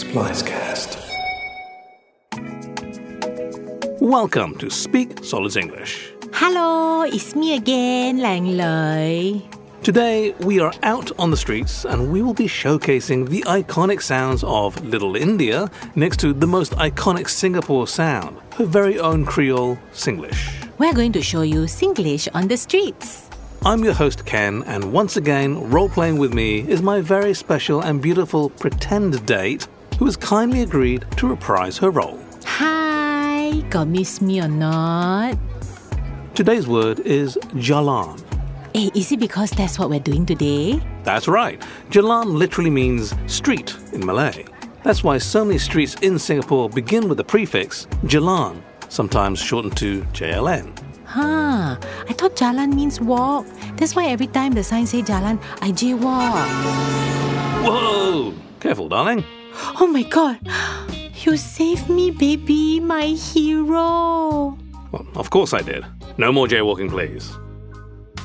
Splicecast. Welcome to Speak Solid Singlish. Hello, it's me again, Lang Lei. Today we are out on the streets and we will be showcasing the iconic sounds of Little India next to the most iconic Singapore sound, her very own Creole Singlish. We're going to show you Singlish on the streets. I'm your host Ken, and once again, role playing with me is my very special and beautiful pretend date who has kindly agreed to reprise her role. Hi, got miss me or not? Today's word is Jalan. Hey, is it because that's what we're doing today? That's right. Jalan literally means street in Malay. That's why so many streets in Singapore begin with the prefix Jalan, sometimes shortened to JLN. Huh, I thought jalan means walk. That's why every time the sign say jalan, I jaywalk. Whoa! Careful, darling. Oh my god, you saved me, baby, my hero. Well, of course I did. No more jaywalking, please.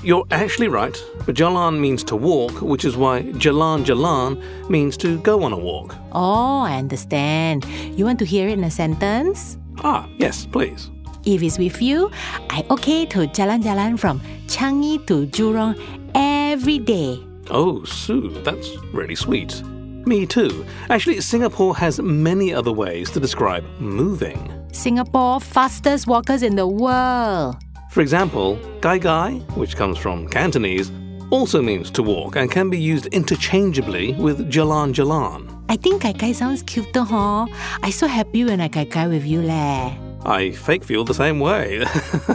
You're actually right, but Jalan means to walk, which is why Jalan Jalan means to go on a walk. Oh, I understand. You want to hear it in a sentence? Ah, yes, please. If it's with you, I okay to jalan-jalan from Changi to Jurong every day. Oh, Sue, that's really sweet. Me too. Actually, Singapore has many other ways to describe moving. Singapore fastest walkers in the world. For example, gai gai, which comes from Cantonese, also means to walk and can be used interchangeably with jalan jalan. I think Kai Kai sounds cuter, huh? I so happy when I Kai Kai with you leh. I fake feel the same way.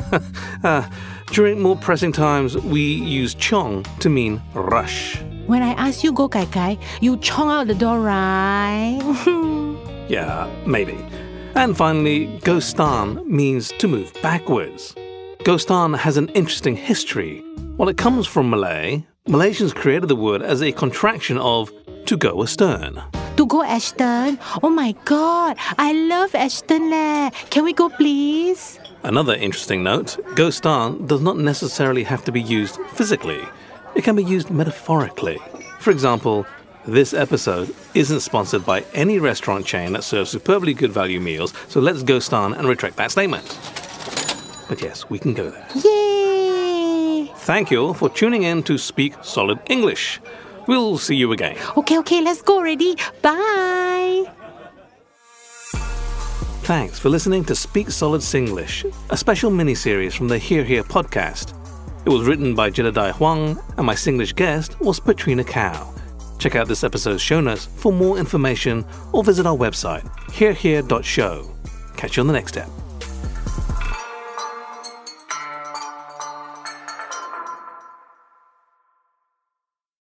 uh, during more pressing times, we use chong to mean rush. When I ask you go Kai Kai, you chong out the door, right? Yeah, maybe. And finally, Ghostan means to move backwards. Ghostan has an interesting history. While it comes from Malay, Malaysians created the word as a contraction of to go astern. to go astern? Oh my god, I love astern leh. Can we go please? Another interesting note Ghostan does not necessarily have to be used physically, it can be used metaphorically. For example, this episode isn't sponsored by any restaurant chain that serves superbly good value meals, so let's Ghostan and retract that statement. But yes, we can go there. Yay! Thank you all for tuning in to Speak Solid Singlish. We'll see you again. Okay, okay, let's go already. Bye. Thanks for listening to Speak Solid Singlish, a special mini-series from the Hear Hear podcast. It was written by Jedidiah Huang, and my Singlish guest was Petrina Kow. Check out this episode's show notes for more information or visit our website, hearhear.show. Catch you on the next step.